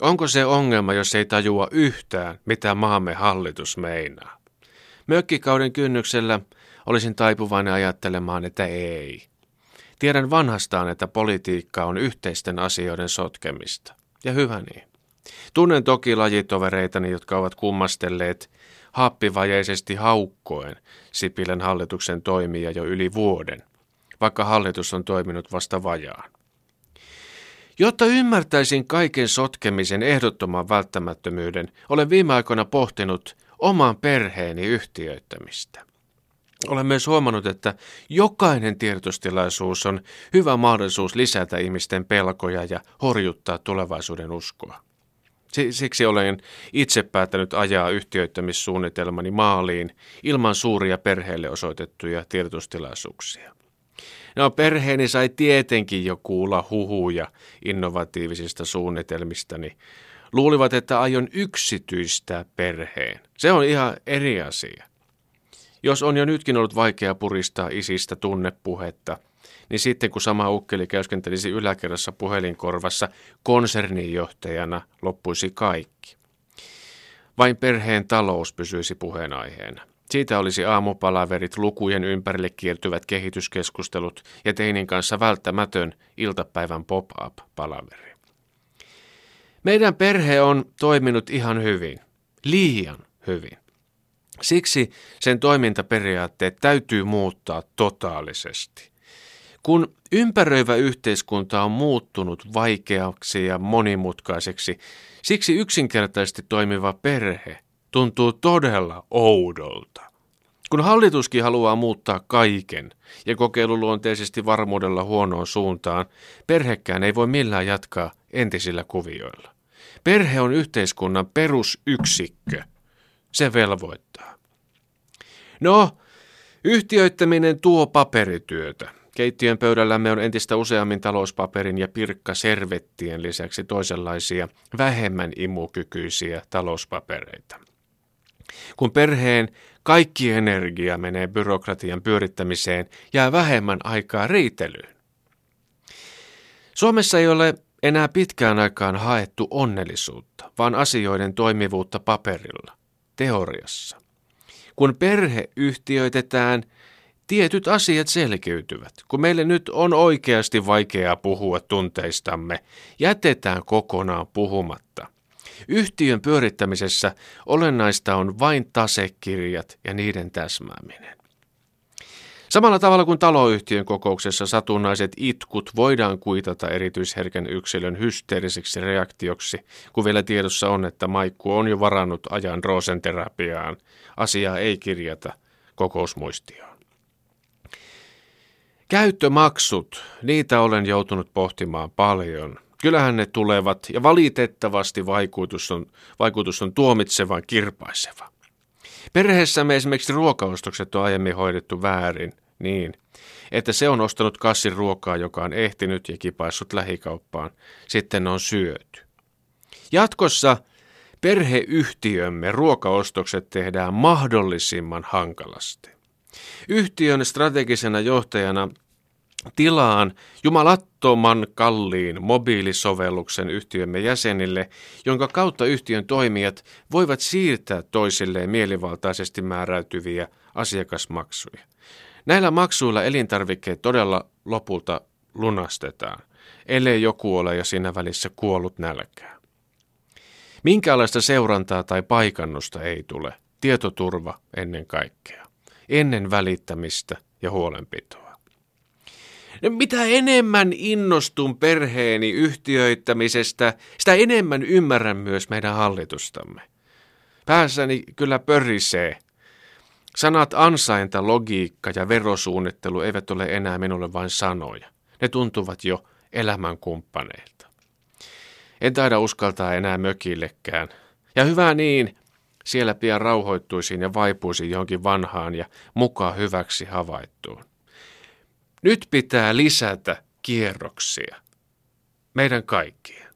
Onko se ongelma, jos ei tajua yhtään, mitä maamme hallitus meinaa? Mökkikauden kynnyksellä olisin taipuvainen ajattelemaan, että ei. Tiedän vanhastaan, että politiikka on yhteisten asioiden sotkemista. Ja hyvä niin. Tunnen toki lajitovereitani, jotka ovat kummastelleet happivajeisesti haukkoen Sipilän hallituksen toimia jo yli vuoden, vaikka hallitus on toiminut vasta vajaan. Jotta ymmärtäisin kaiken sotkemisen ehdottoman välttämättömyyden, olen viime aikoina pohtinut oman perheeni yhtiöittämistä. Olen myös huomannut, että jokainen tiedotustilaisuus on hyvä mahdollisuus lisätä ihmisten pelkoja ja horjuttaa tulevaisuuden uskoa. Siksi olen itse päättänyt ajaa yhtiöittämissuunnitelmani maaliin ilman suuria perheelle osoitettuja tiedotustilaisuuksia. No perheeni sai tietenkin jo kuulla huhuja innovatiivisista suunnitelmistani. Luulivat, että aion yksityistää perheen. Se on ihan eri asia. Jos on jo nytkin ollut vaikea puristaa isistä tunnepuhetta, niin sitten kun sama ukkeli käyskentелisi yläkerrassa puhelinkorvassa konserninjohtajana, loppuisi kaikki. Vain perheen talous pysyisi puheenaiheena. Siitä olisi aamupalaverit, lukujen ympärille kiertyvät kehityskeskustelut ja teinin kanssa välttämätön iltapäivän pop-up-palaveri. Meidän perhe on toiminut ihan hyvin, liian hyvin. Siksi sen toimintaperiaatteet täytyy muuttaa totaalisesti. Kun ympäröivä yhteiskunta on muuttunut vaikeaksi ja monimutkaiseksi, siksi yksinkertaisesti toimiva perhe tuntuu todella oudolta. Kun hallituskin haluaa muuttaa kaiken ja kokeiluluonteisesti varmuudella huonoon suuntaan, perhekään ei voi millään jatkaa entisillä kuvioilla. Perhe on yhteiskunnan perusyksikkö. Se velvoittaa. No, yhtiöittäminen tuo paperityötä. Keittiön pöydällämme on entistä useammin talouspaperin ja pirkkaservettien lisäksi toisenlaisia, vähemmän imukykyisiä talouspapereita. Kun perheen kaikki energia menee byrokratian pyörittämiseen, jää vähemmän aikaa riitelyyn. Suomessa ei ole enää pitkään aikaan haettu onnellisuutta, vaan asioiden toimivuutta paperilla, teoriassa. Kun perhe yhtiöitetään, tietyt asiat selkeytyvät. Kun meille nyt on oikeasti vaikeaa puhua tunteistamme, jätetään kokonaan puhumatta. Yhtiön pyörittämisessä olennaista on vain tasekirjat ja niiden täsmääminen. Samalla tavalla kuin taloyhtiön kokouksessa satunnaiset itkut voidaan kuitata erityisherkän yksilön hysteeriseksi reaktioksi, kun vielä tiedossa on, että Maikku on jo varannut ajan roosenterapiaan. Asiaa ei kirjata kokousmuistioon. Käyttömaksut, niitä olen joutunut pohtimaan paljon. Kyllähän ne tulevat ja valitettavasti vaikutus on, vaikutus on tuomitsevan kirpaiseva. Perheessämme esimerkiksi ruokaostokset on aiemmin hoidettu väärin, niin, että se on ostanut kassin ruokaa, joka on ehtinyt ja kipaissut lähikauppaan. Sitten on syöty. Jatkossa perheyhtiömme ruokaostokset tehdään mahdollisimman hankalasti. Yhtiön strategisena johtajana tilaan jumalattoman kalliin mobiilisovelluksen yhtiömme jäsenille, jonka kautta yhtiön toimijat voivat siirtää toisilleen mielivaltaisesti määräytyviä asiakasmaksuja. Näillä maksuilla elintarvikkeet todella lopulta lunastetaan, ellei joku ole jo siinä välissä kuollut nälkää. Minkälaista seurantaa tai paikannusta ei tule, tietoturva ennen kaikkea, ennen välittämistä ja huolenpitoa. Mitä enemmän innostun perheeni yhtiöittämisestä, sitä enemmän ymmärrän myös meidän hallitustamme. Päässäni kyllä pörisee. Sanat ansainta, logiikka ja verosuunnittelu eivät ole enää minulle vain sanoja. Ne tuntuvat jo elämänkumppaneilta. En taida uskaltaa enää mökillekään. Ja hyvä niin, siellä pian rauhoittuisin ja vaipuisin johonkin vanhaan ja mukaan hyväksi havaittuun. Nyt pitää lisätä kierroksia. Meidän kaikkien.